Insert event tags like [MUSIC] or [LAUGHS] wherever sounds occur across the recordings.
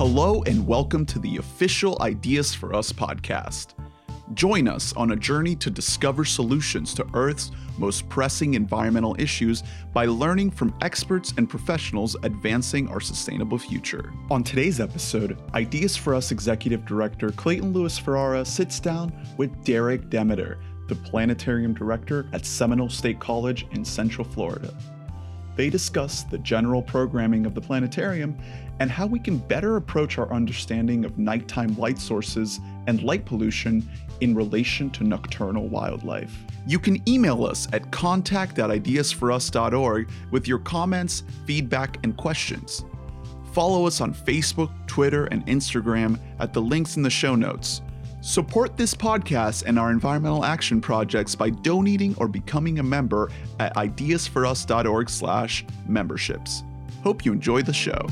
Hello, and welcome to the official Ideas for Us podcast. Join us on a journey to discover solutions to Earth's most pressing environmental issues by learning from experts and professionals advancing our sustainable future. On today's episode, Ideas for Us Executive Director Clayton Louis Ferrara sits down with Derek Demeter, the Planetarium Director at Seminole State College in Central Florida. They discuss the general programming of the planetarium and how we can better approach our understanding of nighttime light sources and light pollution in relation to nocturnal wildlife. You can email us at contact ideasforus.org with your comments, feedback, and questions. Follow us on Facebook, Twitter, and Instagram at the links in the show notes. Support this podcast and our environmental action projects by donating or becoming a member at ideasforus.org/memberships. Hope you enjoy the show.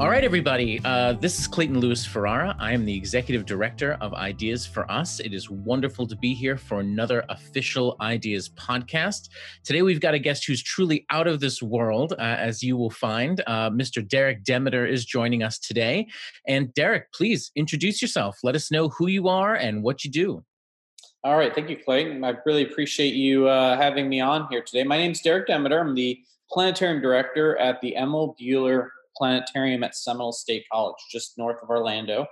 All right, everybody. Uh, this is Clayton Louis Ferrara. I am the executive director of Ideas for Us. It is wonderful to be here for another official Ideas podcast. Today, we've got a guest who's truly out of this world, uh, as you will find. Uh, Mr. Derek Demeter is joining us today. And Derek, please introduce yourself. Let us know who you are and what you do. All right. Thank you, Clayton. I really appreciate you uh, having me on here today. My name is Derek Demeter. I'm the planetarium director at the Emil Buehler planetarium at Seminole State College, just north of Orlando,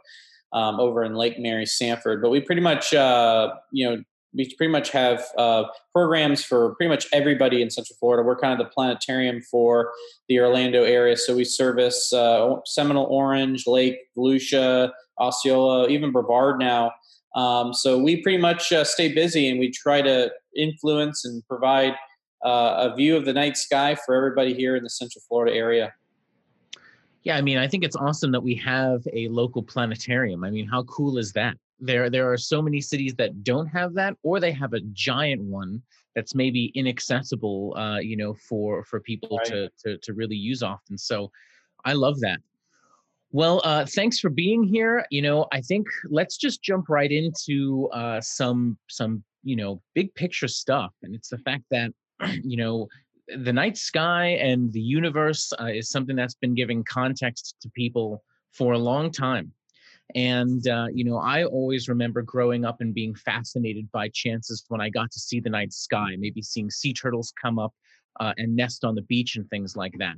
um, over in Lake Mary, Sanford. But we pretty much, uh, you know, we pretty much have uh, programs for pretty much everybody in Central Florida. We're kind of the planetarium for the Orlando area, so we service uh, Seminole, Orange, Lake, Volusia, Osceola, even Brevard now. Um, so we pretty much uh, stay busy and we try to influence and provide uh, a view of the night sky for everybody here in the Central Florida area. Yeah, I mean, I think it's awesome that we have a local planetarium. I mean, how cool is that? There, there are so many cities that don't have that, or they have a giant one that's maybe inaccessible, uh, you know, for for people right. to, to to really use often. So, I love that. Well, uh, thanks for being here. You know, I think let's just jump right into uh, some some you know big picture stuff, and it's the fact that [CLEARS THROAT] you know the night sky and the universe uh, is something that's been giving context to people for a long time. And, uh, you know, I always remember growing up and being fascinated by chances when I got to see the night sky, maybe seeing sea turtles come up uh, and nest on the beach and things like that.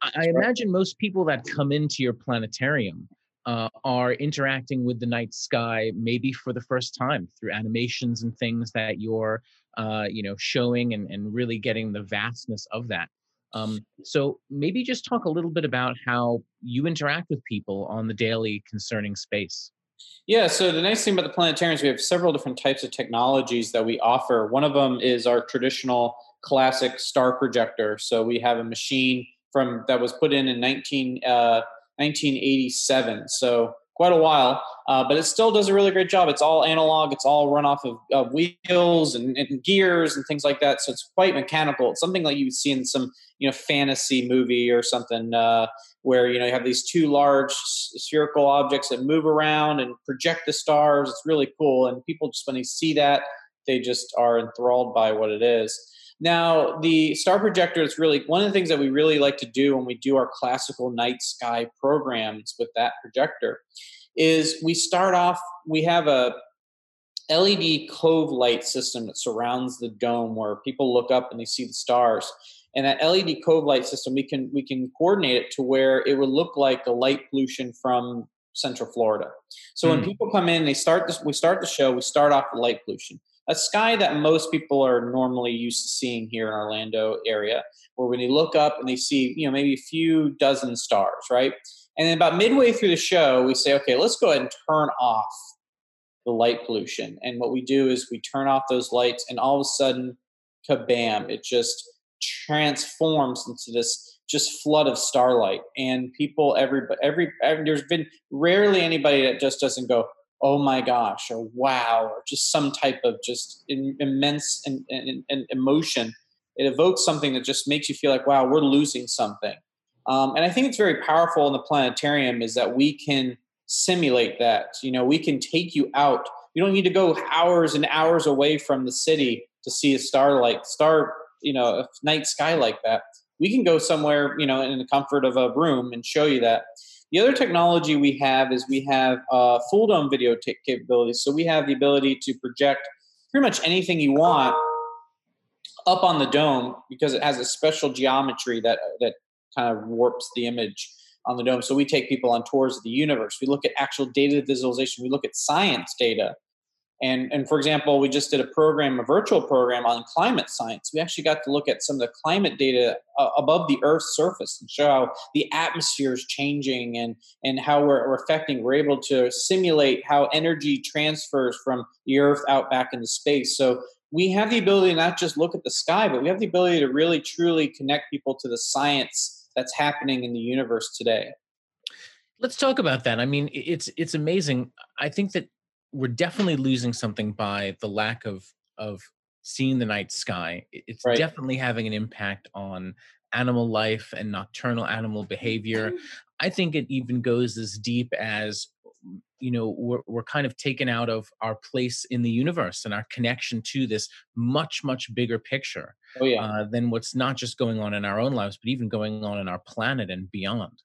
I, I imagine most people that come into your planetarium uh, are interacting with the night sky maybe for the first time through animations and things that you're uh, you know, showing and, and really getting the vastness of that. Um, so maybe just talk a little bit about how you interact with people on the daily concerning space. Yeah, so the nice thing about the planetariums, we have several different types of technologies that we offer. One of them is our traditional classic star projector. So we have a machine from that was put in in 19, uh, 1987. So quite a while, uh, but it still does a really great job. It's all analog. It's all run off of, of wheels and, and, gears and things like that. So it's quite mechanical. It's something like you would see in some you know fantasy movie or something uh, where you know you have these two large spherical objects that move around and project the stars. It's really cool, and people just when they see that, they just are enthralled by what it is. Now, the star projector is really one of the things that we really like to do when we do our classical night sky programs with that projector is we start off, we have a LED cove light system that surrounds the dome where people look up and they see the stars. And that LED cove light system, we can we can coordinate it to where it would look like the light pollution from Central Florida. So mm. when hmm. people come in, they start this. We start the show. We start off with light pollution a sky that most people are normally used to seeing here in Orlando area, where when they look up and they see, you know, maybe a few dozen stars, right? And then about midway through the show, we say, okay, let's go ahead and turn off the light pollution. And what we do is we turn off those lights, and all of a sudden, kabam! It just transforms into this just flood of starlight. And people, every every, every there's been rarely anybody that just doesn't go, oh my gosh or wow or just some type of just in, immense and, and, emotion it evokes something that just makes you feel like wow we're losing something um, and i think it's very powerful in the planetarium is that we can simulate that you know we can take you out You don't need to go hours and hours away from the city to see a star like star, you know, a night sky like that. We can go somewhere, you know, in the comfort of a room and show you that. The other technology we have is we have uh, full dome video t- capabilities. So we have the ability to project pretty much anything you want up on the dome because it has a special geometry that that kind of warps the image on the dome. So we take people on tours of the universe. We look at actual data visualization. We look at science data. And, and for example, we just did a program, a virtual program on climate science. We actually got to look at some of the climate data uh, above the Earth's surface and show how the atmosphere is changing and, and how we're, we're affecting. We're able to simulate how energy transfers from the Earth out back into space. So we have the ability to not just look at the sky, but we have the ability to really truly connect people to the science that's happening in the universe today. Let's talk about that. I mean, it's it's amazing. I think that we're definitely losing something by the lack of of seeing the night sky. It's right. definitely having an impact on animal life and nocturnal animal behavior. I think it even goes as deep as you know we're, we're kind of taken out of our place in the universe and our connection to this much much bigger picture oh, yeah. uh, than what's not just going on in our own lives but even going on in our planet and beyond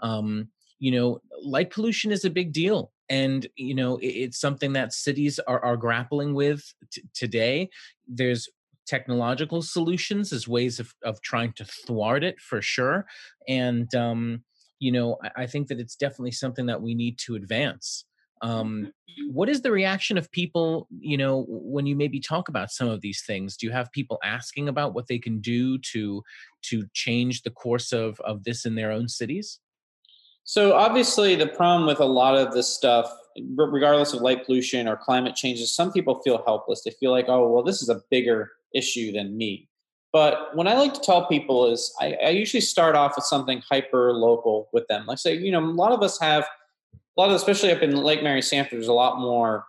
um, you know light pollution is a big deal and you know it, it's something that cities are, are grappling with t- today there's technological solutions as ways of, of trying to thwart it for sure and um, you know, I, I think that it's definitely something that we need to advance. Um, mm-hmm. what is the reaction of people, you know, when you maybe talk about some of these things? Do you have people asking about what they can do to to change the course of of this in their own cities? So obviously, the problem with a lot of this stuff, regardless of light pollution or climate change, is some people feel helpless. They feel like, oh, well, this is a bigger issue than me. But what I like to tell people is I, I usually start off with something hyper local with them. Like say, you know, a lot of us have a lot of, especially up in Lake Mary Sanford, there's a lot more,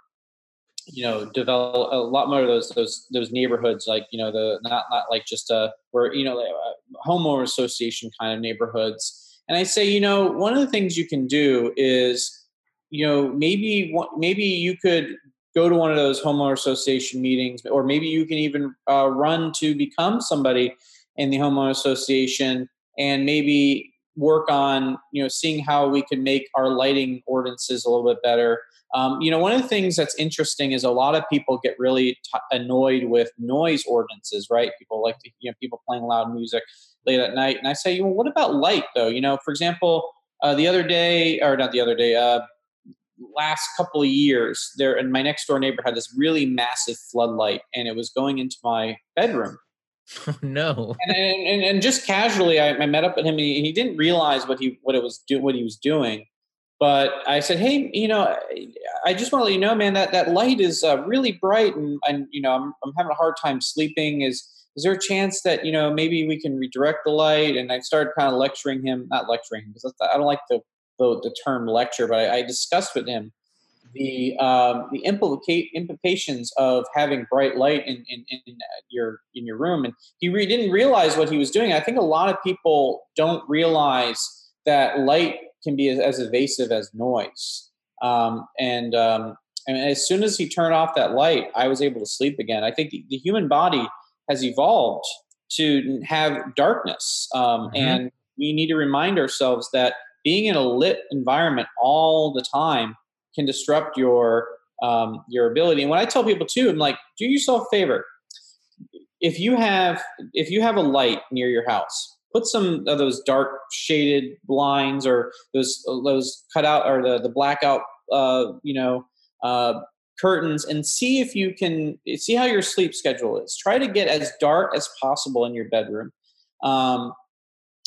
you know, develop a lot more of those those those neighborhoods, like you know, the not not like just a where you know, uh, homeowner association kind of neighborhoods. And I say, you know, one of the things you can do is, you know, maybe maybe you could go to one of those homeowner association meetings, or maybe you can even uh, run to become somebody in the homeowner association and maybe work on you know seeing how we can make our lighting ordinances a little bit better. Um, you know one of the things that's interesting is a lot of people get really t- annoyed with noise ordinances right? People like to you know people playing loud music late at night and i say well what about light though you know for example uh, the other day or not the other day uh, last couple of years, there and my next door neighbor had this really massive floodlight, and it was going into my bedroom. Oh, [LAUGHS] no! And, and, and just casually, I, I, met up with him. He, he didn't realize what he what it was do, what he was doing. But I said, "Hey, you know, I just want to let you know, man, that that light is uh, really bright, and and you know, I'm I'm having a hard time sleeping. Is is there a chance that you know maybe we can redirect the light?" And I started kind of lecturing him, not lecturing because I don't like the the, the term lecture, but I, I discussed with him the um, the implicate implications of having bright light in, in, in your in your room, and he re- didn't realize what he was doing. I think a lot of people don't realize that light can be as, as evasive as noise. Um, and um, and as soon as he turned off that light, I was able to sleep again. I think the, the human body has evolved to have darkness, um, mm-hmm. and we need to remind ourselves that being in a lit environment all the time can disrupt your um, your ability. And what I tell people too, I'm like, do yourself a favor. If you have if you have a light near your house, put some of those dark shaded blinds or those those cut out or the the blackout uh, you know uh, curtains and see if you can see how your sleep schedule is. Try to get as dark as possible in your bedroom. Um,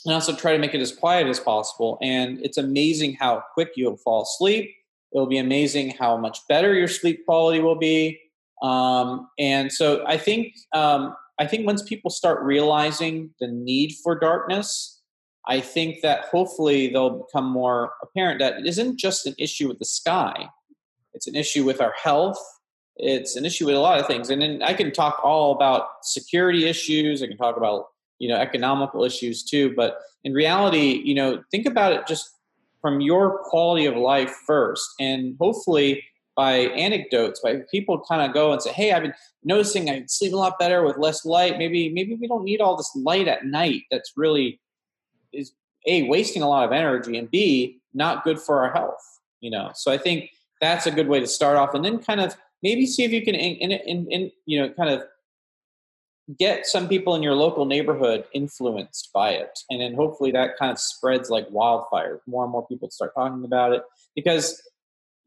and also try to make it as quiet as possible. And it's amazing how quick you'll fall asleep. It'll be amazing how much better your sleep quality will be. Um, and so I think um, I think once people start realizing the need for darkness, I think that hopefully they'll become more apparent that it isn't just an issue with the sky; it's an issue with our health. It's an issue with a lot of things, and then I can talk all about security issues. I can talk about you know economical issues too but in reality you know think about it just from your quality of life first and hopefully by anecdotes, by people kind of go and say, "Hey, I've been noticing I sleep a lot better with less light. Maybe maybe we don't need all this light at night. That's really is a wasting a lot of energy and b not good for our health. You know, so I think that's a good way to start off, and then kind of maybe see if you can in, in, in, you know kind of get some people in your local neighborhood influenced by it. And then hopefully that kind of spreads like wildfire. More and more people start talking about it because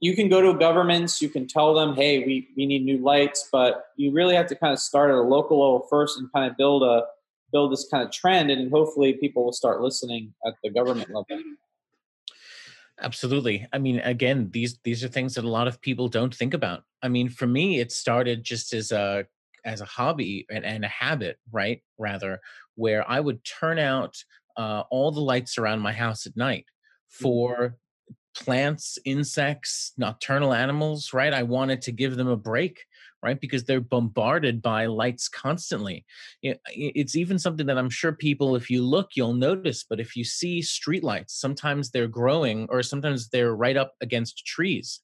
you can go to governments you can tell them hey we, we need new lights but you really have to kind of start at a local level first and kind of build a build this kind of trend and hopefully people will start listening at the government level absolutely i mean again these these are things that a lot of people don't think about i mean for me it started just as a as a hobby and, and a habit, right? Rather, where I would turn out uh, all the lights around my house at night mm-hmm. for plants, insects, nocturnal animals, right? I wanted to give them a break, right? Because they're bombarded by lights constantly. It's even something that I'm sure people, if you look, you'll notice. But if you see street lights, sometimes they're growing or sometimes they're right up against trees.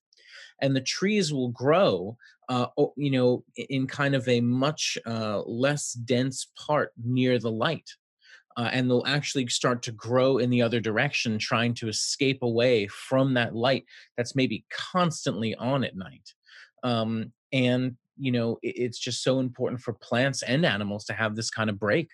And the trees will grow uh, you know, in kind of a much uh, less dense part near the light. Uh, and they'll actually start to grow in the other direction, trying to escape away from that light that's maybe constantly on at night. Um, and, you know, it, it's just so important for plants and animals to have this kind of break.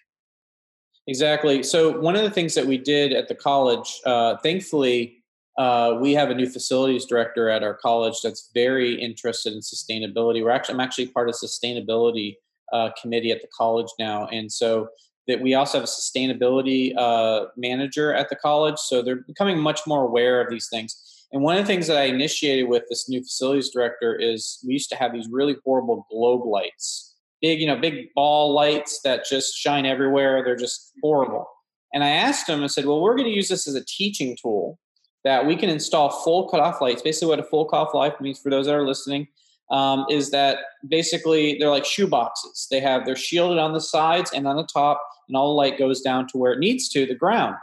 Exactly. So, one of the things that we did at the college, uh, thankfully, uh, we have a new facilities director at our college that's very interested in sustainability. We're actually I'm actually part of sustainability uh, committee at the college now, and so that we also have a sustainability uh, manager at the college. So they're becoming much more aware of these things. And one of the things that I initiated with this new facilities director is we used to have these really horrible globe lights, big you know big ball lights that just shine everywhere. They're just horrible. And I asked him, I said, well, we're going to use this as a teaching tool that we can install full cutoff lights. Basically, what a full cutoff light means for those that are listening um, is that basically they're like shoe boxes. They have they're shielded on the sides and on the top, and all the light goes down to where it needs to, the ground.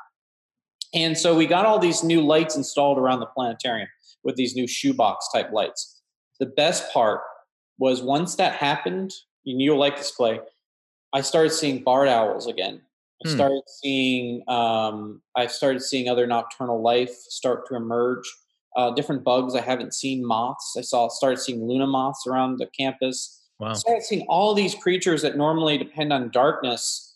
And so we got all these new lights installed around the planetarium with these new shoebox type lights. The best part was once that happened, and you'll like this play, I started seeing barred owls again. I hmm. started seeing um, I started seeing other nocturnal life start to emerge. Uh, different bugs I haven't seen moths. I saw started seeing luna moths around the campus. Wow. I started seeing all these creatures that normally depend on darkness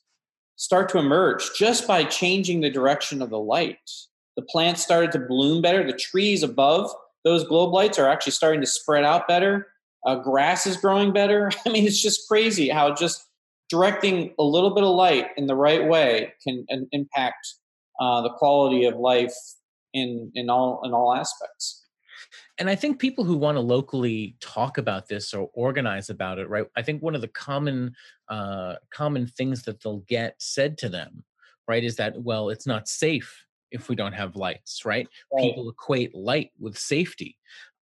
start to emerge just by changing the direction of the light. The plants started to bloom better. The trees above those globe lights are actually starting to spread out better. Uh, grass is growing better. [LAUGHS] I mean, it's just crazy how just directing a little bit of light in the right way can impact uh, the quality of life in in all in all aspects and i think people who want to locally talk about this or organize about it right i think one of the common uh, common things that they'll get said to them right is that well it's not safe if we don't have lights right, right. people equate light with safety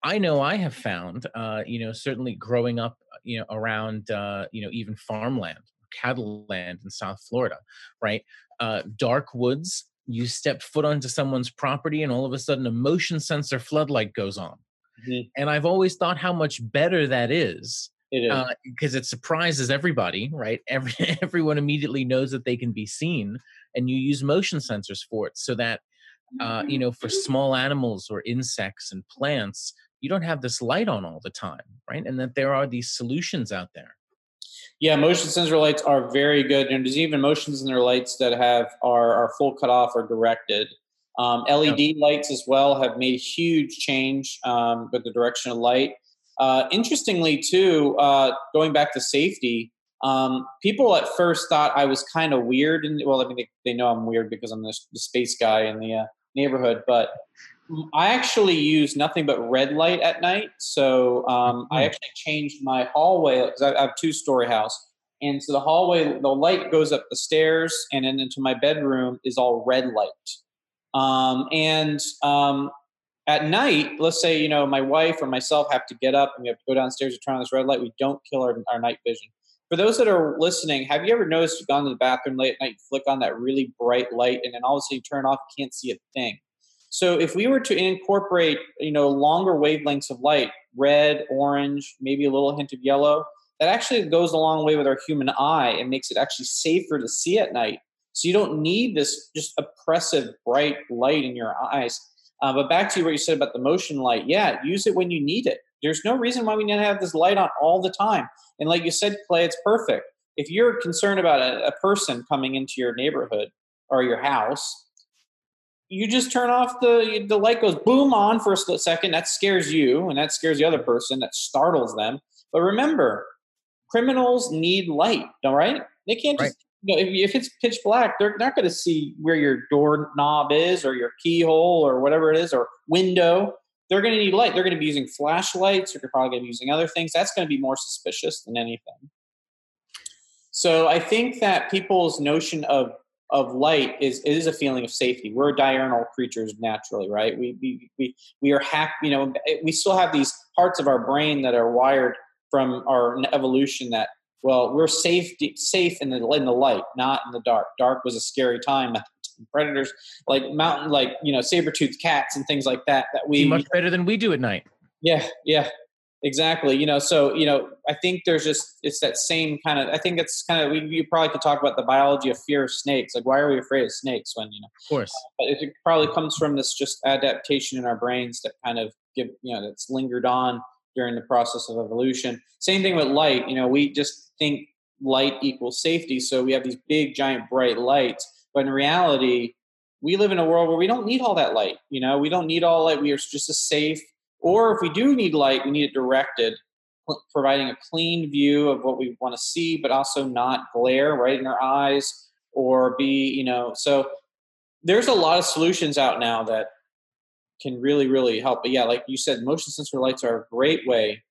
I know I have found, uh, you know, certainly growing up, you know, around, uh, you know, even farmland, cattle land in South Florida, right? Uh, dark woods, you step foot onto someone's property and all of a sudden a motion sensor floodlight goes on. Mm-hmm. And I've always thought how much better that is because uh, it surprises everybody, right? [LAUGHS] Every, everyone immediately knows that they can be seen, and you use motion sensors for it, so that uh, you know, for small animals or insects and plants, you don't have this light on all the time, right? And that there are these solutions out there. Yeah, motion sensor lights are very good, and there's even motion sensor lights that have are are full cutoff or directed. Um, LED yeah. lights as well have made a huge change um, with the direction of light. Uh, interestingly, too, uh, going back to safety, um, people at first thought I was kind of weird, and well, I mean, they, they, know I'm weird because I'm the, the space guy in the uh, neighborhood, but I actually use nothing but red light at night. So um, I hmm. actually changed my hallway because I, have two story house. And so the hallway, the light goes up the stairs and then into my bedroom is all red light. Um, and um, at night, let's say, you know, my wife or myself have to get up and we have to go downstairs to turn on this red light. We don't kill our, our night vision. For those that are listening, have you ever noticed you've gone to the bathroom late at night, you flick on that really bright light, and then all of a sudden you turn off, you can't see a thing? So if we were to incorporate, you know, longer wavelengths of light, red, orange, maybe a little hint of yellow, that actually goes a long way with our human eye and makes it actually safer to see at night. So you don't need this just oppressive bright light in your eyes. Uh, but back to what you said about the motion light, yeah, use it when you need it. There's no reason why we need to have this light on all the time. And like you said, Clay, it's perfect. If you're concerned about a, a person coming into your neighborhood or your house, you just turn off the the light goes boom on for a split second. That scares you, and that scares the other person. That startles them. But remember, criminals need light. All right, they can't just. Right. You know, if, if it's pitch black, they're not going to see where your doorknob is or your keyhole or whatever it is or window. They're going to need light. They're going to be using flashlights or they're probably going to be using other things. That's going to be more suspicious than anything. So I think that people's notion of of light is is a feeling of safety. We're diurnal creatures naturally, right? We we we, we are happy. You know, we still have these parts of our brain that are wired from our evolution that well, we're safe safe in the in the light, not in the dark. Dark was a scary time. Predators like mountain, like you know, saber toothed cats and things like that. That we See much better than we do at night. Yeah, yeah, exactly. You know, so you know, I think there's just it's that same kind of. I think it's kind of we you probably could talk about the biology of fear of snakes. Like, why are we afraid of snakes when you know? Of course, uh, but it probably comes from this just adaptation in our brains that kind of give you know that's lingered on during the process of evolution. Same thing with light. You know, we just think light equals safety, so we have these big, giant, bright lights. But in reality, we live in a world where we don't need all that light. You know, we don't need all light. We are just a safe. Or if we do need light, we need it directed, providing a clean view of what we want to see, but also not glare right in our eyes or be, you know. So there's a lot of solutions out now that can really, really help. But yeah, like you said, motion sensor lights are a great way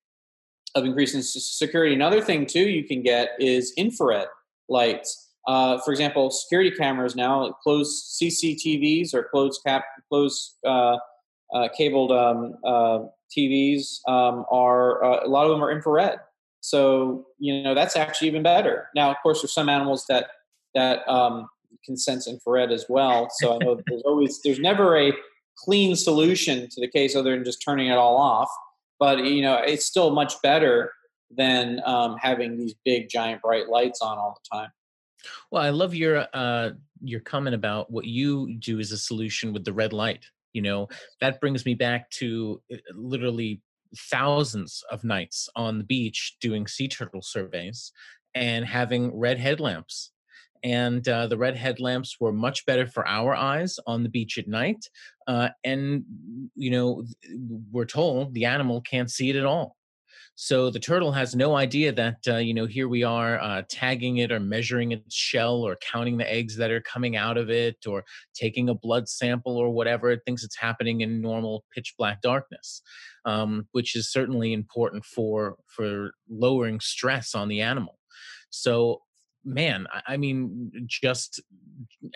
of increasing security. Another thing too you can get is infrared lights. Uh, for example, security cameras now, closed CCTVs or closed cap, closed uh, uh, cabled um, uh, TVs um, are uh, a lot of them are infrared. So you know that's actually even better. Now, of course, there's some animals that that um, can sense infrared as well. So I know there's always there's never a clean solution to the case other than just turning it all off. But you know, it's still much better than um, having these big, giant, bright lights on all the time. Well, I love your uh, your comment about what you do as a solution with the red light. You know, that brings me back to uh, literally thousands of nights on the beach doing sea turtle surveys and having red headlamps and uh, the red headlamps were much better for our eyes on the beach at night. Uh, and you know, we're told the animal can't see it at all. So the turtle has no idea that uh, you know here we are uh, tagging it or measuring its shell or counting the eggs that are coming out of it or taking a blood sample or whatever. It thinks it's happening in normal pitch black darkness, um, which is certainly important for for lowering stress on the animal. So man i mean just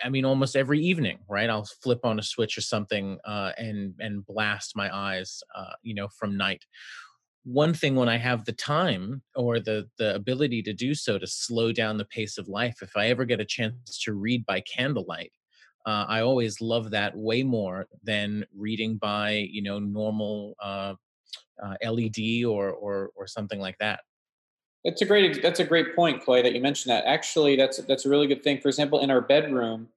i mean almost every evening right i'll flip on a switch or something uh, and and blast my eyes uh, you know from night one thing when i have the time or the the ability to do so to slow down the pace of life if i ever get a chance to read by candlelight uh, i always love that way more than reading by you know normal uh, uh led or or or something like that that's a great that's a great point, Clay, that you mentioned that. Actually, that's that's a really good thing. For example, in our bedroom,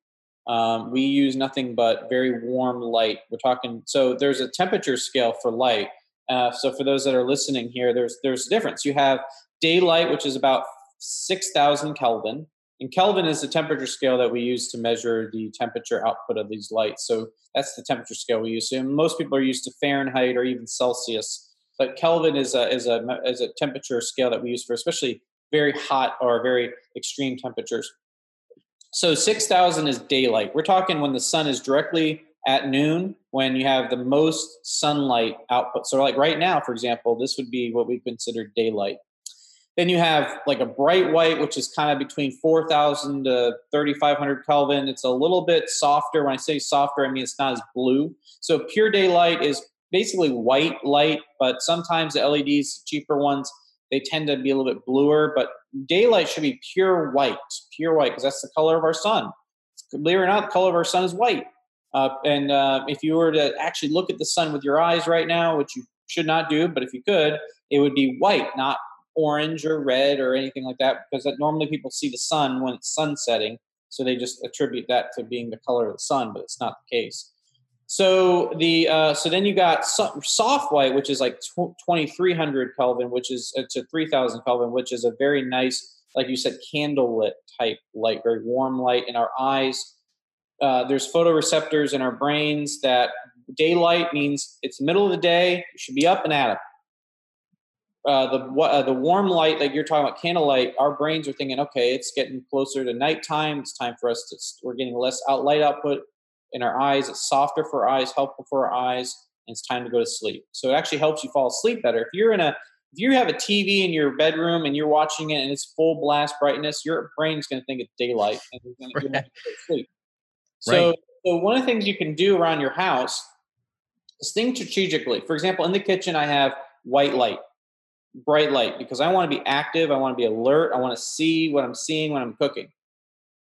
um, we use nothing but very warm light. We're talking so there's a temperature scale for light. Uh, so for those that are listening here, there's there's a difference. You have daylight, which is about six thousand Kelvin, and Kelvin is the temperature scale that we use to measure the temperature output of these lights. So that's the temperature scale we use. So most people are used to Fahrenheit or even Celsius but Kelvin is a is a is a temperature scale that we use for especially very hot or very extreme temperatures. So 6000 is daylight. We're talking when the sun is directly at noon when you have the most sunlight output. So like right now, for example, this would be what we consider daylight. Then you have like a bright white, which is kind of between 4,000 to 3,500 Kelvin. It's a little bit softer. When I say softer, I mean it's not as blue. So pure daylight is basically white light, but sometimes the LEDs, cheaper ones, they tend to be a little bit bluer. But daylight should be pure white, pure white, because that's the color of our sun. Believe it or not, the color of our sun is white. Uh, and uh, if you were to actually look at the sun with your eyes right now, which you should not do, but if you could, it would be white, not orange or red or anything like that, because that normally people see the sun when it's sun setting, so they just attribute that to being the color of the sun, but it's not the case. So the uh, so then you got soft white, which is like twenty three hundred Kelvin, which is uh, to three thousand Kelvin, which is a very nice, like you said, candle lit type light, very warm light in our eyes. Uh, there's photoreceptors in our brains that daylight means it's middle of the day, you should be up and at it. Uh, the uh, the warm light, like you're talking about candlelight, our brains are thinking, okay, it's getting closer to nighttime. It's time for us to. We're getting less out light output in our eyes. It's softer for our eyes, helpful for our eyes, and it's time to go to sleep. So it actually helps you fall asleep better. If you're in a if you have a TV in your bedroom and you're watching it and it's full blast brightness, your brain's going to think it's daylight and [LAUGHS] you're going to go to sleep. So, right. so one of the things you can do around your house is think strategically. For example, in the kitchen, I have white light, bright light, because I want to be active. I want to be alert. I want to see what I'm seeing when I'm cooking.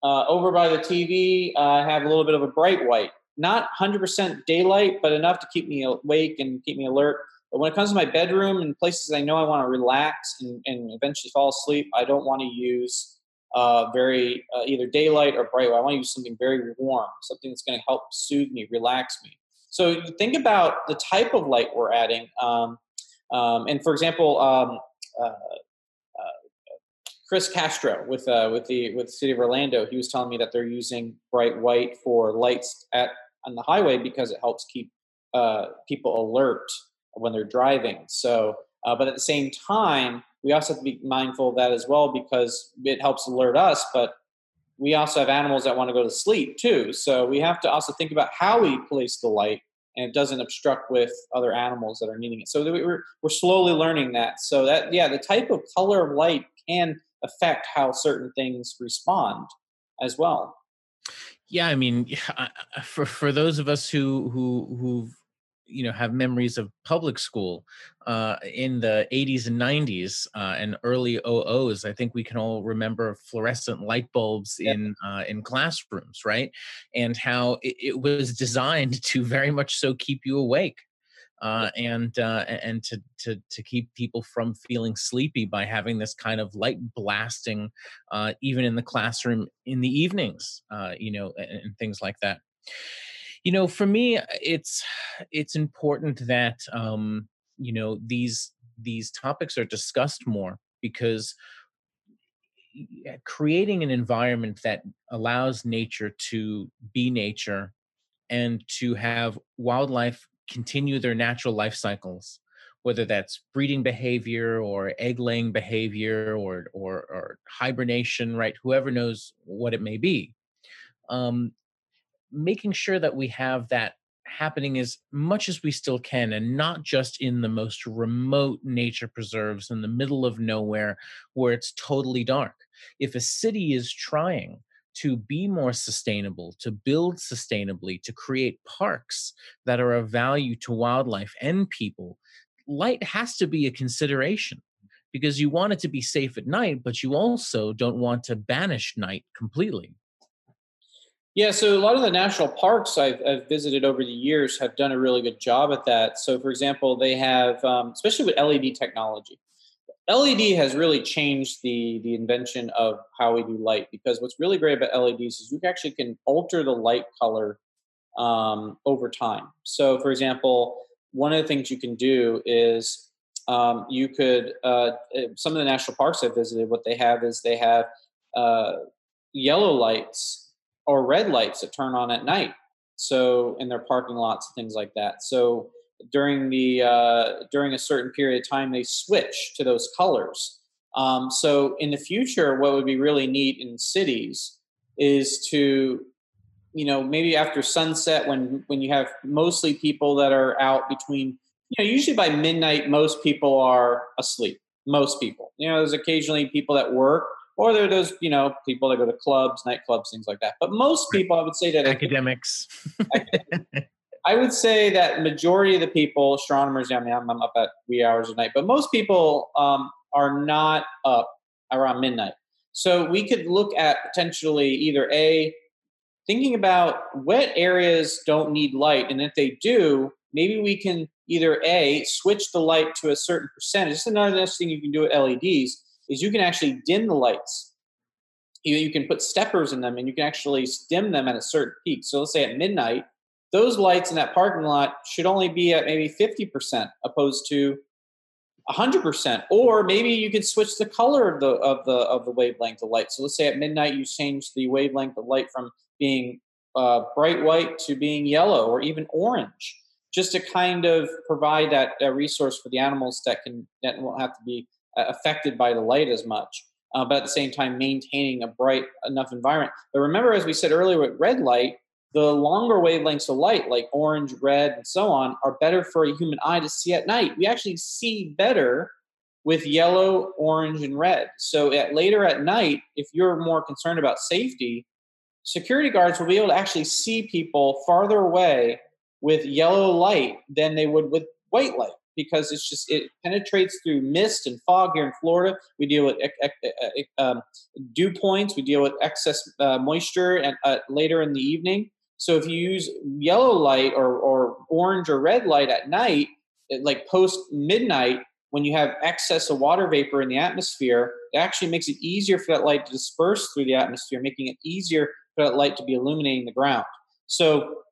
Uh, over by the TV, uh, I have a little bit of a bright white, not 100% daylight, but enough to keep me awake and keep me alert. But when it comes to my bedroom and places I know I want to relax and, and eventually fall asleep, I don't want to use uh, very uh, either daylight or bright. I want to use something very warm, something that's going to help soothe me, relax me. So think about the type of light we're adding. Um, um, and for example, um, uh, Chris Castro with uh, with the with the city of Orlando, he was telling me that they're using bright white for lights at on the highway because it helps keep uh, people alert when they're driving. So, uh, but at the same time, we also have to be mindful of that as well because it helps alert us. But we also have animals that want to go to sleep too. So we have to also think about how we place the light and it doesn't obstruct with other animals that are needing it. So we're we're slowly learning that. So that yeah, the type of color of light can affect how certain things respond as well. Yeah, I mean, [LAUGHS] for for those of us who who who you know have memories of public school uh, in the 80s and 90s uh, and early OOs, I think we can all remember fluorescent light bulbs yeah. in uh, in classrooms, right? And how it, it, was designed [LAUGHS] to very much so keep you awake uh, and uh, and to, to to keep people from feeling sleepy by having this kind of light blasting, uh, even in the classroom in the evenings, uh, you know, and, and, things like that. You know, for me, it's [SIGHS] it's important that um, you know these these topics are discussed more because creating an environment that allows nature to be nature and to have wildlife continue their natural life cycles, whether that's breeding behavior or egg laying behavior or, or, or hibernation, right? Whoever knows what it may be. Um, making sure that we have that happening as much as we still can and not just in the most remote nature preserves in the middle of nowhere where it's totally dark. If a city is trying to be more sustainable, to build sustainably, to create parks that are of value to wildlife and people, light has to be a consideration because you want it to be safe at night, but you also don't want to banish night completely. Yeah, so a lot of the national parks I've, I've, visited over the years have done a really good job at that. So, for example, they have, um, especially with LED technology, LED has really changed the the invention of how we do light because what's really great about LEDs is you actually can alter the light color um, over time. So, for example, one of the things you can do is um, you could uh, eh, some of the national parks I've visited. What they have is they have uh, yellow lights or red lights that turn on at night. So in their parking lots and things like that. So during the uh, during a certain period of time they switch to those colors. Um, so in the future, what would be really neat in cities is to you know maybe after sunset when when you have mostly people that are out between you know usually by midnight most people are asleep most people you know there's occasionally people that work or there are those you know people that go to clubs nightclubs things like that but most people i would say that academics [LAUGHS] I would say that majority of the people, astronomers, I mean, I'm, I'm up at wee hours of night, but most people um, are not up around midnight. So we could look at potentially either a thinking about what areas don't need light. And if they do, maybe we can either A, switch the light to a certain percentage. This is another nice thing you can do with LEDs is you can actually dim the lights. You, you can put steppers in them and you can actually dim them at a certain peak. So let's say at midnight, those lights in that parking lot should only be at maybe 50% opposed to 100% or maybe you could switch the color of the of the of the wavelength of light so let's say at midnight you change the wavelength of light from being uh, bright white to being yellow or even orange just to kind of provide that, that resource for the animals that can that won't have to be affected by the light as much uh, but at the same time maintaining a bright enough environment but remember as we said earlier with red light the longer wavelengths of light, like orange, red, and so on, are better for a human eye to see at night. We actually see better with yellow, orange, and red. So at later at night, if you're more concerned about safety, security guards will be able to actually see people farther away with yellow light than they would with white light because it's just it penetrates through mist and fog here in Florida. We deal with um, dew points. We deal with excess uh, moisture and uh, later in the evening. So if you use yellow light or, or orange or red light at night, like post midnight, when you have excess of water vapor in the atmosphere, it actually makes it easier for that light to disperse through the atmosphere, making it easier for that light to be illuminating the ground. So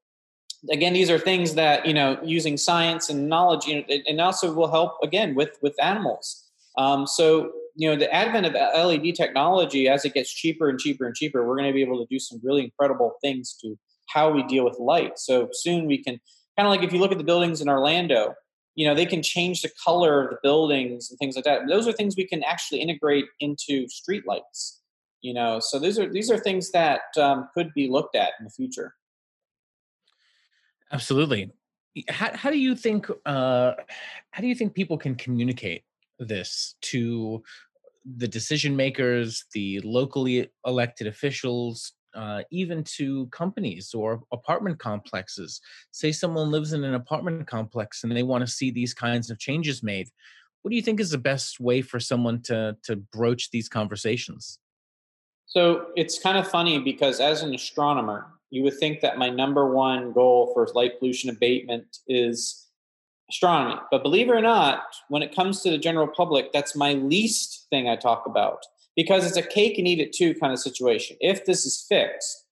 again, these are things that you know using science and knowledge, you know, and also will help again with with animals. Um, so you know the advent of LED technology, as it gets cheaper and cheaper and cheaper, we're going to be able to do some really incredible things to how we deal with light. So soon we can kind of like if you look at the buildings in Orlando, you know they can change the color of the buildings and things like that. Those are things we can actually integrate into streetlights. You know, so these are these are things that um, could be looked at in the future. Absolutely. How, how do you think uh, how do you think people can communicate this to the decision makers, the locally elected officials, uh, even to companies or apartment complexes. Say someone lives in an apartment complex and they want to see these kinds of changes made. What do you think is the best way for someone to to broach these conversations? So it's kind of funny because as an astronomer, you would think that my number one goal for light pollution abatement is astronomy. But believe it or not, when it comes to the general public, that's my least thing I talk about because it's a cake and eat it too kind of situation. If this is fixed,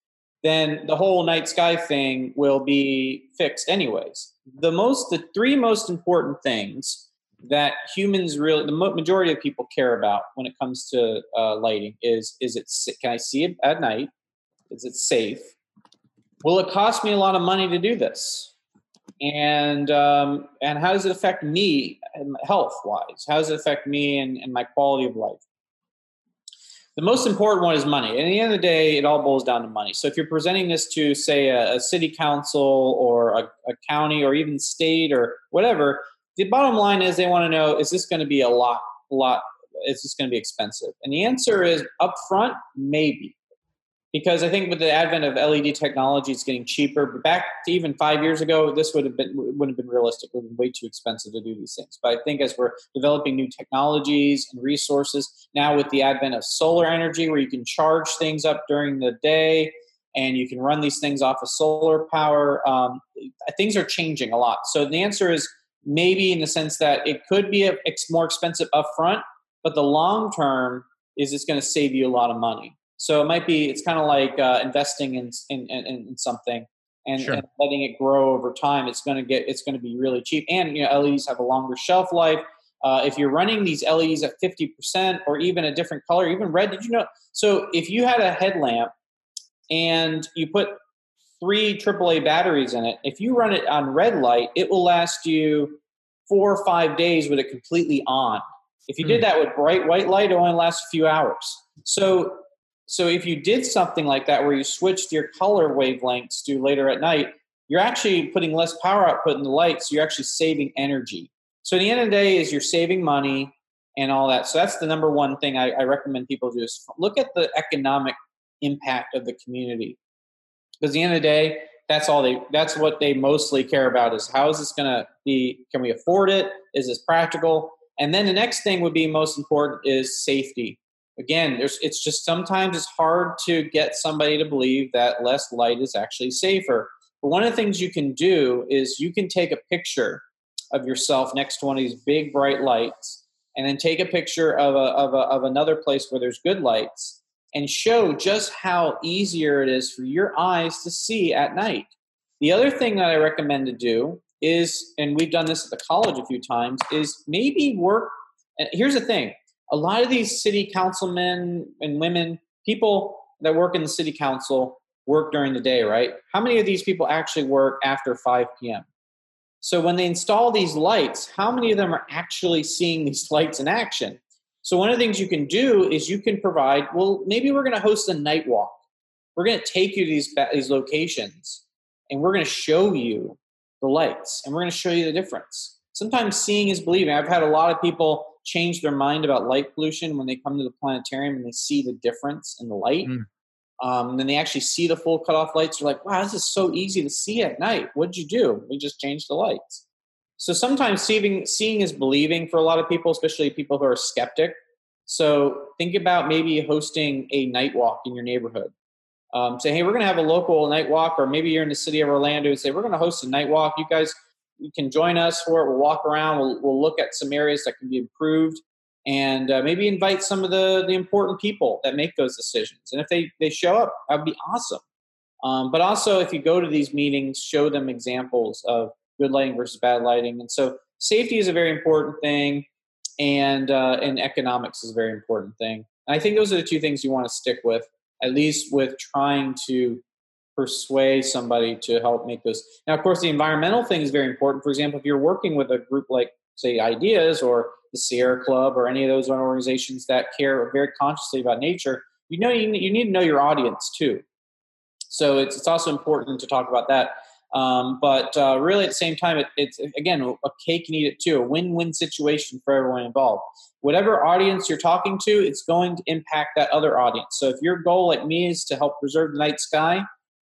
then the whole night sky thing will be fixed anyways. The most, the three most important things that humans really, the majority of people care about when it comes to uh, lighting is: is it can I see it at night? Is it safe? Will it cost me a lot of money to do this? And um, and how does it affect me health wise? How does it affect me and, and my quality of life? the most important one is money. And at the end of the day, it all boils down to money. So if you're presenting this to, say, a, a city council or a, a, county or even state or whatever, the bottom line is they want to know: is this going to be a lot, lot? Is this going to be expensive? And the answer is upfront, maybe because I think with the advent of LED technology, it's getting cheaper. But back to even five years ago, this would have been wouldn't have been realistic. It would have been way too expensive to do these things. But I think as we're developing new technologies and resources, now with the advent of solar energy, where you can charge things up during the day and you can run these things off of solar power, um, things are changing a lot. So the answer is maybe in the sense that it could be a, more expensive upfront, but the long term is it's going to save you a lot of money. So it might be it's kind of like uh, investing in, in, in, in something and, sure. and, letting it grow over time. It's going to get it's going to be really cheap, and you know LEDs have a longer shelf life. Uh, if you're running these LEDs at 50% or even a different color, even red, did you know? So if you had a headlamp and you put three AAA batteries in it, if you run it on red light, it will last you four or five days with it completely on. If you did hmm. that with bright white light, it only lasts a few hours. So so if you did something like that where you switched your color wavelengths to later at night, you're actually putting less power output in the light, so you're actually saving energy. So at the end of the day is you're saving money and all that. So that's the number one thing I, I recommend people do is look at the economic impact of the community. Because at the end of the day, that's all they that's what they mostly care about is how is this gonna be can we afford it? Is this practical? And then the next thing would be most important is safety again, there's it's just sometimes it's hard to get somebody to believe that less light is actually safer. But one of the things you can do is you can take a picture of yourself next to one of these big bright lights, and then take a picture of a, of, a, of another place where there's good lights, and show just how easier it is for your eyes to see at night. The other thing that I recommend to do is, and we've done this at the college a few times, is maybe work. Here's the thing a lot of these city councilmen and women, people that work in the city council, work during the day, right? How many of these people actually work after 5 p.m.? So when they install these lights, how many of them are actually seeing these [LAUGHS] lights in action? So one of the things you can do is you can provide, well, maybe we're going to host a night walk. We're going to take you to these, these locations and we're going to show you the lights and we're going to show you the difference. Sometimes seeing is believing. I've had a lot of people change their mind about light pollution when they come to the planetarium and they see the difference in the light. Mm. Um, and then they actually see the full cutoff lights. They're like, wow, this is so easy to see at night. What'd you do? We just changed the lights. So sometimes seeing, seeing is believing for a lot of people, especially people who are skeptic. So think about maybe hosting a night walk in your neighborhood. Um, say, hey, we're going to have a local night walk, or maybe you're in the city of Orlando. Say, we're going to host a night walk. You guys you can join us for it. We'll walk around. We'll, we'll look at some areas that can be improved, and uh, maybe invite some of the the important people that make those decisions. And if they they show up, that would be awesome. Um, but also, if you go to these meetings, show them examples of good lighting versus bad lighting. And so, safety is a very important thing, and uh, and economics is a very important thing. And I think those are the two things you want to stick with, at least with trying to persuade somebody to help make this. Now, of course, the environmental thing is very important. For example, if you're working with a group like, say, Ideas or the Sierra Club or any of those organizations that care very consciously about nature, you know you, you need to know your audience too. So it's, it's also important to talk about that. Um, but uh, really, at the same time, it, it's again a cake and eat it too, a win-win situation for everyone involved. Whatever audience you're talking to, it's going to impact that other audience. So if your goal, like me, is to help preserve the night sky,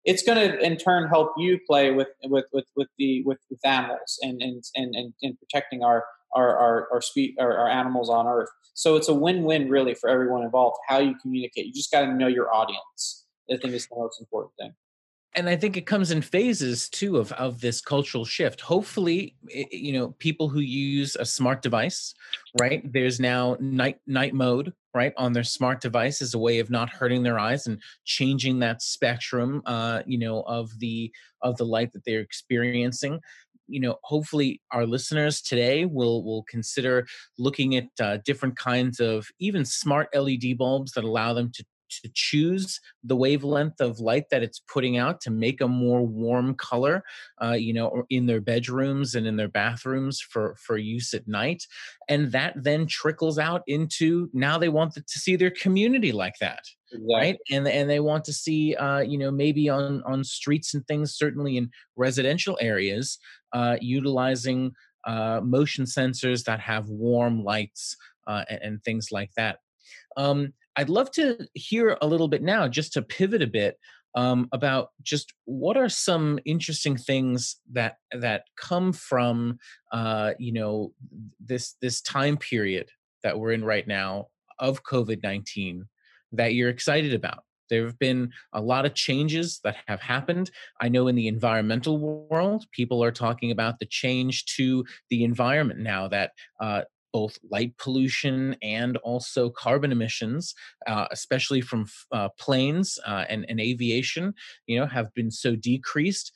it's going to in turn help you play with with with, with the with, with animals and and, and and protecting our our our our, spe- our, our animals on earth. So it's a win-win really for everyone involved how you communicate. You just got to know your audience i think is the most important thing and I think it comes in phases too of of this cultural shift. Hopefully, you know, people who use a smart device, right? There's now night night mode, right, on their smart device as a way of not hurting their eyes and changing that spectrum, uh, you know, of the of the light that they're experiencing you know hopefully our listeners today will will consider looking at uh, different kinds of even smart led bulbs that allow them to to choose the wavelength of light that it's putting out to make a more warm color, uh, you know, in their bedrooms and in their bathrooms for for use at night, and that then trickles out into now they want to see their community like that. Exactly. right and and they want to see uh you know maybe on on streets and things certainly in residential areas uh utilizing uh motion sensors that have warm lights uh and, and things like that um I'd love to hear a little bit now, just to pivot a bit um, about just what are some interesting things that that come from uh, you know this this time period that we're in right now of COVID nineteen that you're excited about. There have been a lot of changes that have happened. I know in the environmental world, people are talking about the change to the environment now that uh, both light pollution and also carbon emissions, uh, especially from uh, planes uh, and, and aviation, you know, have been so decreased.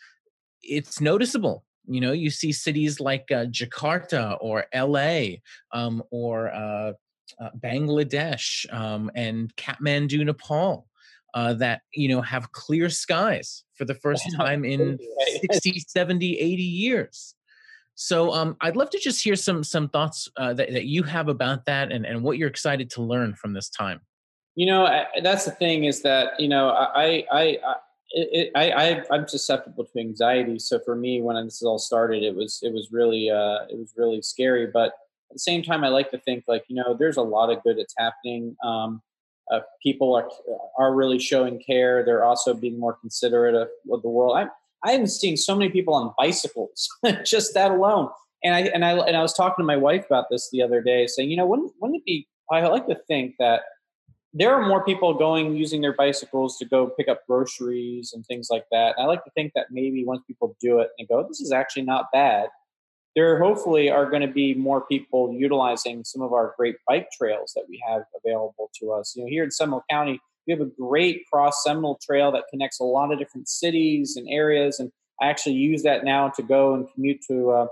It's noticeable. You know, you see cities like uh, Jakarta or LA um, or uh, uh, Bangladesh um, and Kathmandu, Nepal. Uh, that you know have clear skies for the first time [LAUGHS] in 60 70 80 years so um, I'd love to just hear some some thoughts uh, that, that you have about that and, and what you're excited to learn from this time. You know, I, that's the thing is that you know I I I, it, I I am susceptible to anxiety. So for me, when this all started, it was it was really uh, it was really scary. But at the same time, I like to think like you know there's a lot of good that's happening. Um, uh, people are are really showing care. They're also being more considerate of, of the world. I'm I am seeing so many people on bicycles, [LAUGHS] just that alone. And I and I and I was talking to my wife about this the other day, saying, you know, wouldn't wouldn't it be? I like to think that there are more people going using their bicycles to go pick up groceries and things like that. And I like to think that maybe once people do it and go, this is actually not bad, there hopefully are going to be more people utilizing some of our great bike trails that we have available to us. You know, here in Seminole County, we have a great cross Seminole trail that connects a lot of different cities and areas, and I actually use that now to go and commute to uh,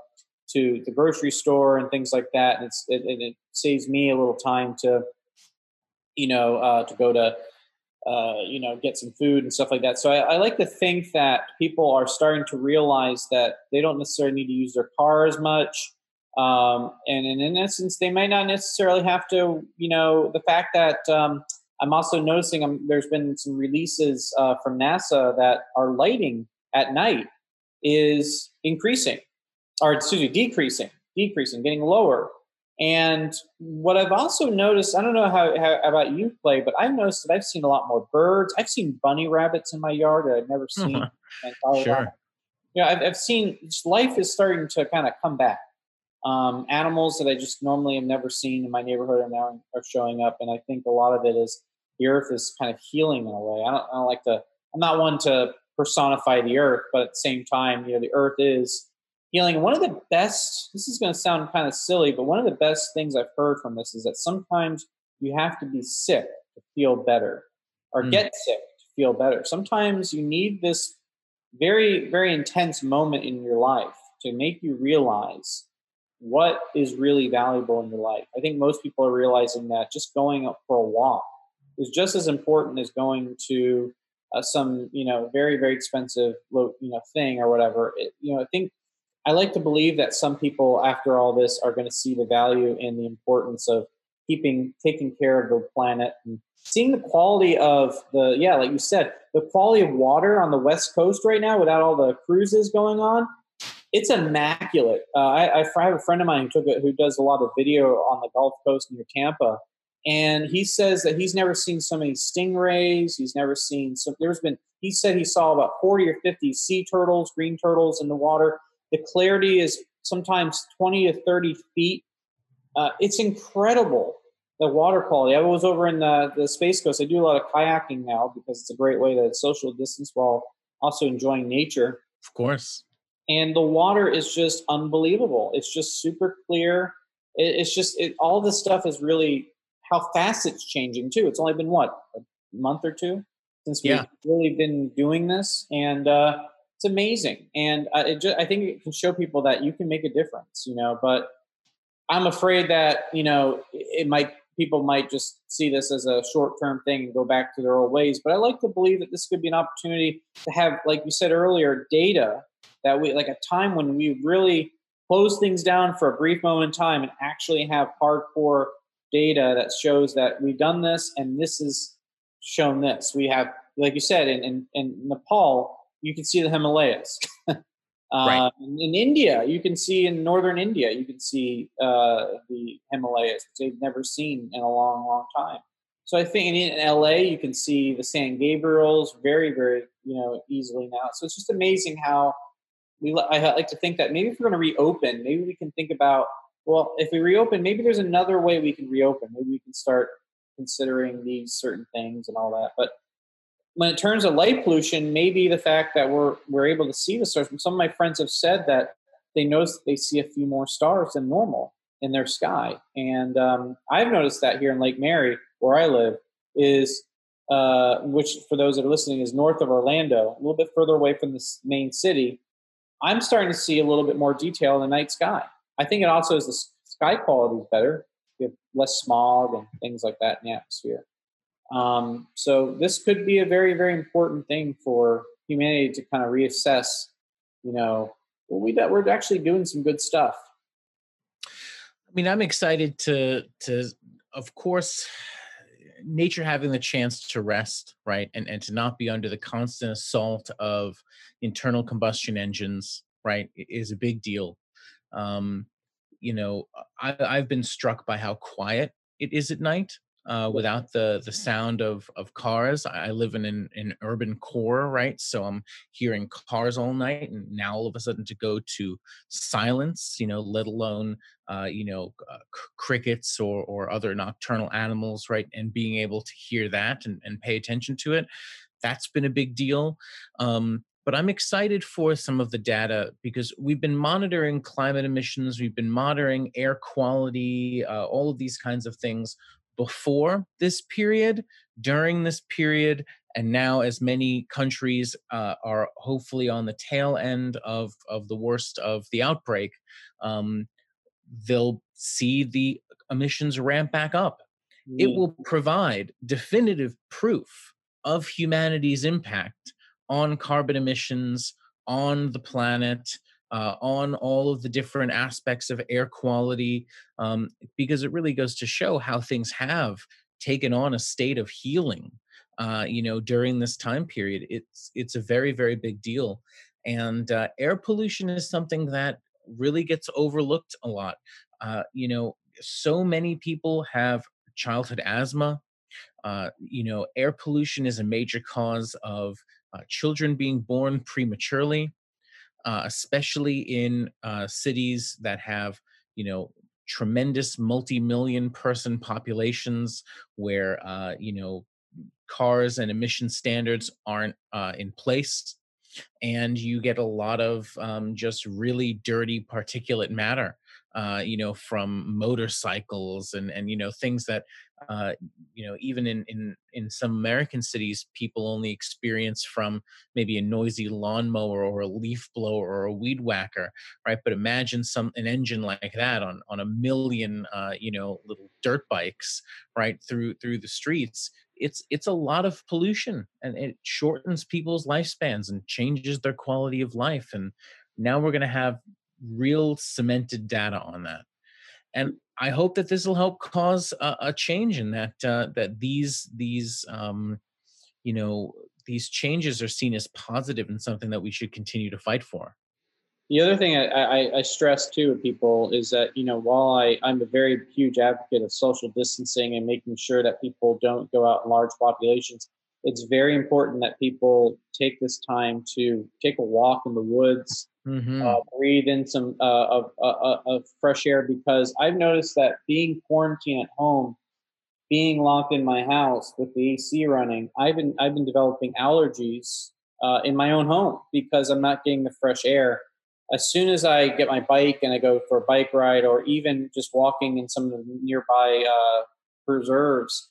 to the grocery store and things like that. And it, it saves me a little time to you know, uh, to go to, uh, you know, get some food and stuff like that. So I, I, like to think that people are starting to realize that they don't necessarily need to use their car as much. Um, and in, in essence, they may not necessarily have to, you know, the fact that um, I'm also noticing um, there's been some releases uh, from NASA that our lighting at night is increasing, or excuse me, decreasing, decreasing, getting lower. And what I've also noticed, I don't know how, how about you Clay, but I've noticed that I've seen a lot more birds. I've seen bunny rabbits in my yard that I've never seen. [LAUGHS] sure. Yeah, I've, I've seen life is starting to kind of come back. Um, animals that I just normally have never seen in my neighborhood are now are showing up, and I think a lot of it is the earth is kind of healing in a way. I don't, I don't like to. I'm not one to personify the earth, but at the same time, you know, the earth is healing. One of the best, this is going to sound kind of silly, but one of the best things I've heard from this is that sometimes you have to be sick to feel better or mm. get sick to feel better. Sometimes you need this very, very intense moment in your life to make you realize what is really valuable in your life. I think most people are realizing that just going up for a walk is just as important as going to uh, some, you know, very, very expensive, you know, thing or whatever. It, you know, I think I like to believe that some people, after all this, are going to see the value and the importance of keeping taking care of the planet and seeing the quality of the yeah, like you said, the quality of water on the west coast right now without all the cruises going on. It's immaculate. Uh, I, I have a friend of mine who took it, who does a lot of video on the Gulf Coast near Tampa, and he says that he's never seen so many stingrays. He's never seen so There's been. He said he saw about forty or fifty sea turtles, green turtles in the water. The clarity is sometimes 20 to 30 feet. Uh, it's incredible the water quality. I was over in the, the Space Coast. I do a lot of kayaking now because it's a great way to social distance while also enjoying nature. Of course. And the water is just unbelievable. It's just super clear. It, it's just it, all this stuff is really how fast it's changing too. It's only been what a month or two since we've really been doing this, and uh, it's amazing, and uh, it just, I think it can show people that you can make a difference, you know. But I'm afraid that you know it might people might just see this as a short term thing and go back to their old ways. But I like to believe that this could be an opportunity to have, like you said earlier, data that we like a time when we really close things down for a brief moment in time and actually have hardcore data that shows that we've done this and this is shown this. We have, like you said, in, in, in Nepal, you can see the Himalayas. [LAUGHS] uh, right. in, in, India, you can see in northern India, you can see uh, the Himalayas, which they've never seen in a long, long time. So I think in, in LA, you can see the San Gabriels very, very, you know, easily now. So it's just amazing how we. I like to think that maybe if we're going to reopen, maybe we can think about well, if we reopen, maybe there's another way we can reopen. Maybe we can start considering these certain things and all that. But when it turns to light pollution, maybe the fact that we're we're able to see the stars. Some of my friends have said that they notice they see a few more stars than normal in their sky, and um, I've noticed that here in Lake Mary, where I live, is uh, which for those that are listening is north of Orlando, a little bit further away from the main city. I'm starting to see a little bit more detail in the night sky. I think it also is the sky quality is better. You have less smog and things like that in the atmosphere. Um, so this could be a very, very important thing for humanity to kind of reassess. You know, well, we we're actually doing some good stuff. I mean, I'm excited to to, of course, nature having the chance to rest, right, and and to not be under the constant assault of internal combustion engines, right, is a big deal. Um, you know, I, I've been struck by how quiet it is at night uh, without the the sound of of cars. I live in an, an urban core, right? So I'm hearing cars all night, and now all of a sudden to go to silence, you know, let alone uh, you know uh, c- crickets or or other nocturnal animals, right? And being able to hear that and, and pay attention to it, that's been a big deal. Um, but I'm excited for some of the data because we've been monitoring climate emissions, we've been monitoring air quality, uh, all of these kinds of things before this period, during this period, and now as many countries uh, are hopefully on the tail end of, of the worst of the outbreak, um, they'll see the emissions ramp back up. It will provide definitive proof of humanity's impact on carbon emissions, on the planet, uh, on all of the different aspects of air quality, um, because it really goes to show how things have taken on a state of healing. Uh, you know, during this time period, it's it's a very very big deal, and uh, air pollution is something that really gets overlooked a lot. Uh, you know, so many people have childhood asthma. Uh, you know, air pollution is a major cause of uh, children being born prematurely uh, especially in uh, cities that have, you know, tremendous multi-million person populations where, uh, you know, cars and emission standards aren't uh, in place and you get a lot of um, just really dirty particulate matter uh, you know, from motorcycles and and you know things that uh, you know even in in in some American cities people only experience from maybe a noisy lawnmower or a leaf blower or a weed whacker, right? But imagine some an engine like that on on a million uh, you know little dirt bikes right through through the streets it's it's a lot of pollution and it shortens people's lifespans and changes their quality of life and now we're going to have real cemented data on that. And i hope that this will help cause a, a change in that uh, that these these um, you know these changes are seen as positive and something that we should continue to fight for. The other thing I, I, I, stress too with people is that you know while I, I'm a very huge advocate of social distancing and making sure that people don't go out in large populations, it's very important that people take this time to take a walk in the woods, mm-hmm. uh, breathe in some uh, of, uh, uh, of fresh air because I've noticed that being quarantined at home, being locked in my house with the AC running, I've been I've been developing allergies uh, in my own home because I'm not getting the fresh air. As soon as I get my bike and I go for a bike ride, or even just walking in some of the nearby uh, preserves,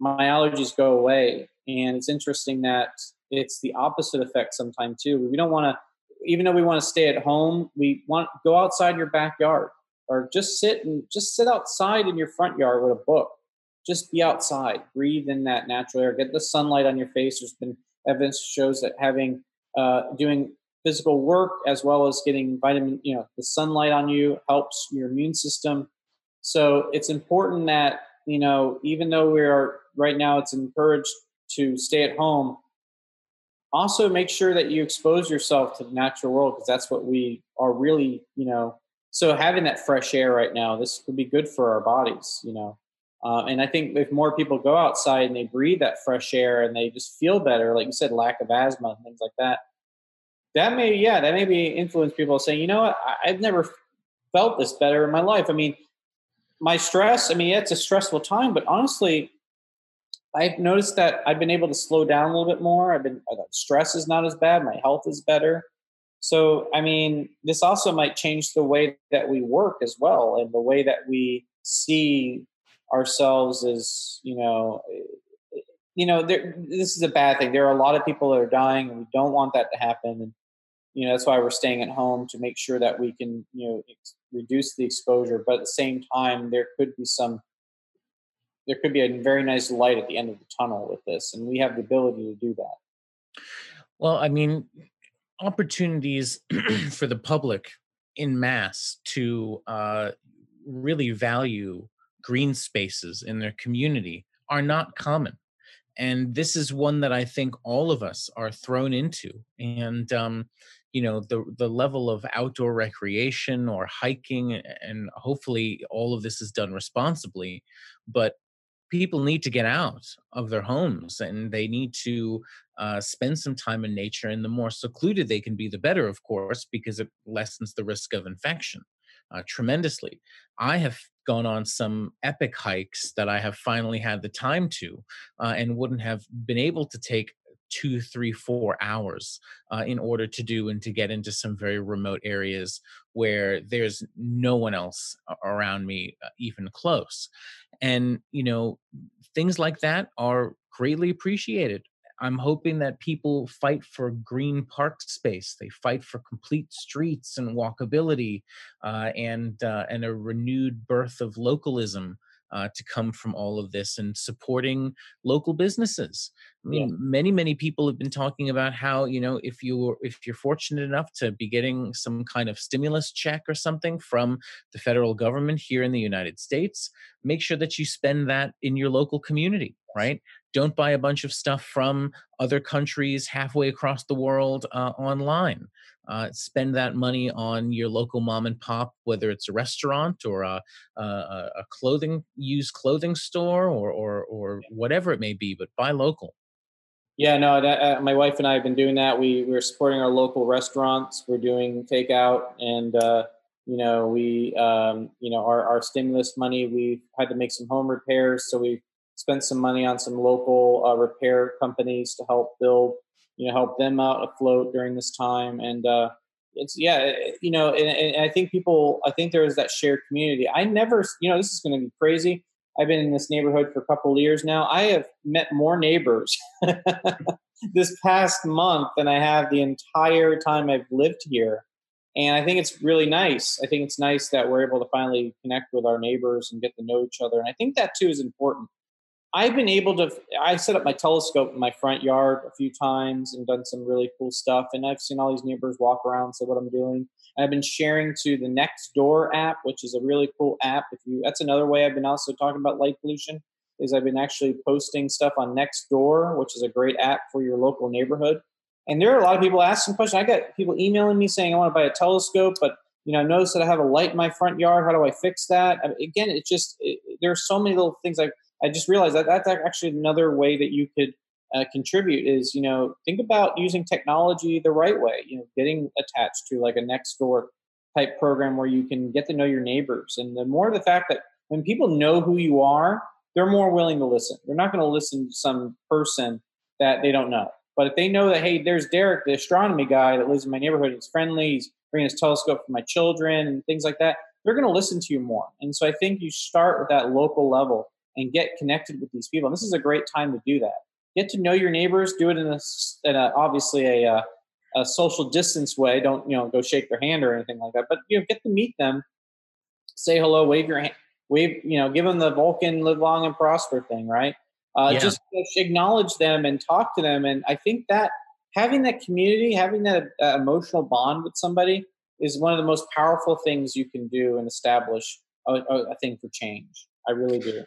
my allergies go away. And it's interesting that it's the opposite effect sometimes too. We don't want to even though we want to stay at home, we want go outside your backyard or just sit and just sit outside in your front yard with a book. Just be outside, breathe in that natural air, get the sunlight on your face. There's been evidence shows that having uh, doing physical work as well as getting vitamin, you know, the sunlight on you helps your immune system. So it's important that you know, even though we are right now, it's encouraged to stay at home. Also make sure that you expose yourself to the natural world because that's what we are really you know so having that fresh air right now this could be good for our bodies you know. Uh, and i think if more people go outside and they breathe that fresh air and they just feel better like you said lack of asthma and things like that that may yeah that may be influence people saying you know what? I, i've never felt this better in my life. I mean my stress i mean it's a stressful time but honestly I've noticed that I've been able to slow down a little bit more. I've been uh, stress is not as bad. My health is better. So, I mean, this also might change the way that we work as well, and the way that we see ourselves as you know, eh, you know, there, this is a bad thing. There are a lot of people that are dying, and we don't want that to happen. And you know, that's why we're staying at home to make sure that we can, you know, ex- reduce the exposure. But at the same time, there could be some there could be a very nice light at the end of the tunnel with this, and we have the ability to do that. Well, I mean, opportunities [CLEARS THROAT] for the public in mass to uh, really value green spaces in their community are not common. And this is one that I think all of us are thrown into. And, um, you know, the, the level of outdoor recreation or hiking, and hopefully all of this is done responsibly. But people need to get out of their homes and they need to uh, spend some time in nature. And the more secluded they can be, the better, of course, because it lessens the risk of infection uh, tremendously. I have gone on some epic hikes that I have finally had the time to uh, and wouldn't have been able to take two, three, four hours uh, in order to do and to get into some very remote areas where there's no one else around me, uh, even close. And, you know, things like that are greatly appreciated. I'm hoping that people fight for green park space. They fight for complete streets and walkability, uh, and uh, and a renewed birth of localism uh, to come from all of this and supporting local businesses. I mean, yeah. many many people have been talking about how you know if you if you're fortunate enough to be getting some kind of stimulus check or something from the federal government here in the United States, make sure that you spend that in your local community. Right? Don't buy a bunch of stuff from other countries halfway across the world uh, online uh, spend that money on your local mom and pop, whether it's a restaurant or a, a, a clothing used clothing store or, or or whatever it may be, but buy local. Yeah, no, that, uh, my wife and I have been doing that. We we're supporting our local restaurants. We're doing takeout, and uh, you know, we um, you know our our stimulus money. We've had to make some home repairs, so we spent some money on some local uh, repair companies to help build you know help them out afloat during this time and uh it's yeah you know and, and i think people i think there is that shared community. I never you know this is going to be crazy. I've been in this neighborhood for a couple of years now. I have met more neighbors [LAUGHS] this past month than i have the entire time i've lived here and i think it's really nice. I think it's nice that we're able to finally connect with our neighbors and get to know each other and i think that too is important I've been able to. I set up my telescope in my front yard a few times and done some really cool stuff. And I've seen all these neighbors walk around, and say what I'm doing. I've been sharing to the Nextdoor app, which is a really cool app. If you, that's another way I've been also talking about light pollution. Is I've been actually posting stuff on Nextdoor, which is a great app for your local neighborhood. And there are a lot of people asking questions. I got people emailing me saying I want to buy a telescope, but you know, I noticed that I have a light in my front yard. How do I fix that? I mean, again, it's just it, there are so many little things I I just realized that that's actually another way that you could uh, contribute is you know think about using technology the right way you know getting attached to like a next door type program where you can get to know your neighbors. And the more the fact that when people know who you are they're more willing to listen. They're not going to listen to some person that they don't know. But if they know that hey there's derek the astronomy guy that lives in my neighborhood he's friendly he's bringing his telescope for my children and things like that they're going to listen to you more. And so i think you start with that local level and get connected with these people. And this is a great time to do that. Get to know your neighbors. Do it in a, in a obviously a, a, uh, a social distance way. Don't you know go shake their hand or anything like that. But you know, get to meet them, say hello, wave your hand, wave. You know, give them the Vulcan live long and prosper thing, right? Uh, yeah. Just acknowledge them and talk to them. And I think that having that community, having that uh, emotional bond with somebody, is one of the most powerful things you can do and establish a, a thing for change. I really do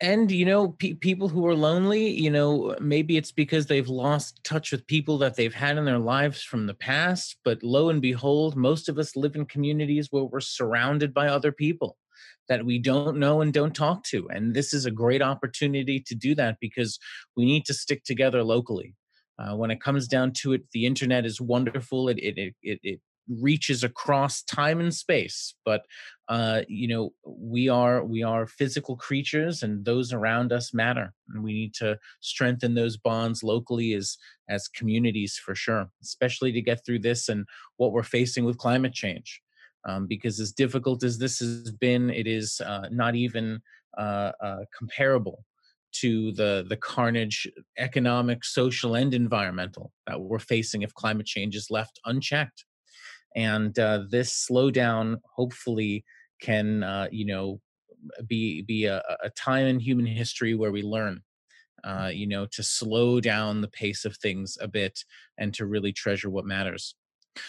and you know pe- people who are lonely you know maybe it's because they've lost touch with people that they've had in their lives from the past but lo and behold most of us live in communities where we're surrounded by other people that we don't know and don't talk to and this is a great opportunity to do that because we need to stick together locally. Uh, when it comes down to it the internet is wonderful it, it, it, it reaches across time and space but uh, you know we are we are physical creatures and those around us matter and we need to strengthen those bonds locally as as communities for sure especially to get through this and what we're facing with climate change um, because as difficult as this has been it is uh, not even uh, uh comparable to the the carnage economic social and environmental that we're facing if climate change is left unchecked and uh, this slowdown hopefully can uh, you know be be a, a, time in human history where we learn uh, you know to slow down the pace of things a bit and to really treasure what matters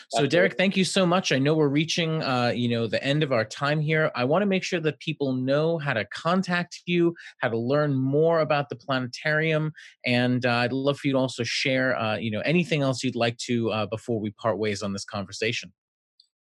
so derek thank you so much i know we're reaching uh, you know the end of our time here i want to make sure that people know how to contact you how to learn more about the planetarium and uh, i'd love for you to also share uh, you know anything else you'd like to uh, before we part ways on this conversation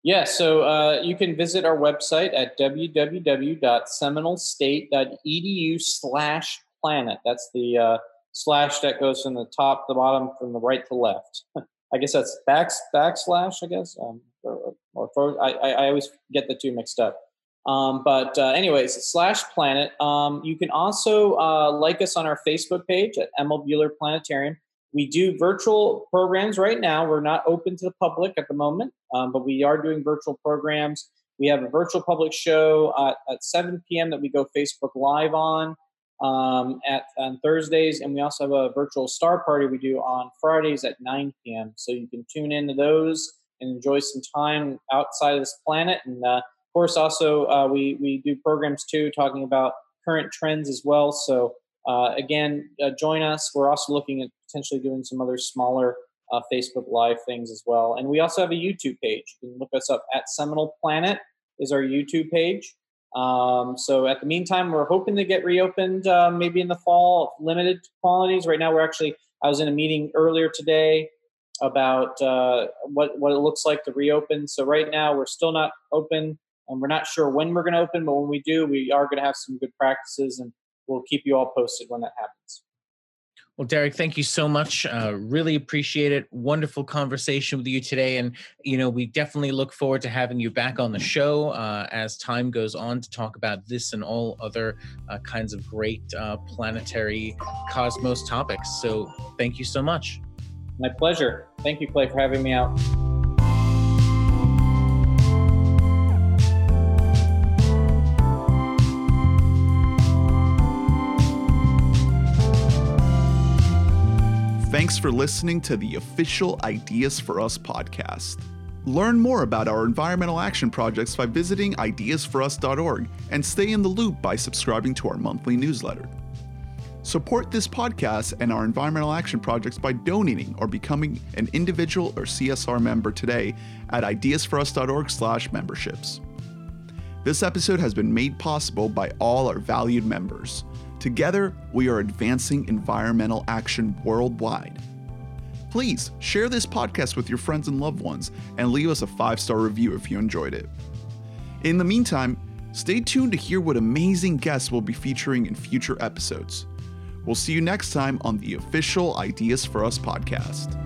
Yeah, so uh, you can visit our website at www.seminolestate.edu slash planet. That's the uh, slash that goes from the top to the bottom, from the right to left. [LAUGHS] I guess that's back, backslash, I guess. Um, or, or, or I, I always get the two mixed up. Um, but uh, anyways, slash planet. Um, you can also uh, like us on our Facebook page at Emil Buehler Planetarium. We do virtual programs right now. We're not open to the public at the moment, um, but we are doing virtual programs. We have a virtual public show uh, at 7 p.m. that we go Facebook Live on um, at on Thursdays, and we also have a virtual star party we do on Fridays at 9 p.m. So you can tune into those and enjoy some time outside of this planet. And uh, of course, also uh, we we do programs too, talking about current trends as well. So uh, again, uh, join us. We're also looking at potentially doing some other smaller uh, Facebook Live things as well. And we also have a YouTube page. You can look us up at Seminole Planet is our YouTube page. Um, so at the meantime, we're hoping to get reopened uh, maybe in the fall, limited quantities. Right now, we're actually. I was in a meeting earlier today about uh, what what it looks like to reopen. So right now, we're still not open, and we're not sure when we're going to open. But when we do, we are going to have some good practices, and we'll keep you all posted when that happens. Well, Derek, thank you so much. Uh, really appreciate it. Wonderful conversation with you today, and you know we definitely look forward to having you back on the show uh, as time goes on to talk about this and all other uh, kinds of great uh, planetary cosmos topics. So, thank you so much. My pleasure. Thank you, Clay, for having me out. Thanks for listening to the official Ideas for Us podcast. Learn more about our environmental action projects by visiting ideasforus.org and stay in the loop by subscribing to our monthly newsletter. Support this podcast and our environmental action projects by donating or becoming an individual or CSR member today at ideasforus.org/memberships. This episode has been made possible by all our valued members. Together, we are advancing environmental action worldwide. Please share this podcast with your friends and loved ones and leave us a five star review if you enjoyed it. In the meantime, stay tuned to hear what amazing guests we'll be featuring in future episodes. We'll see you next time on the official Ideas for Us podcast.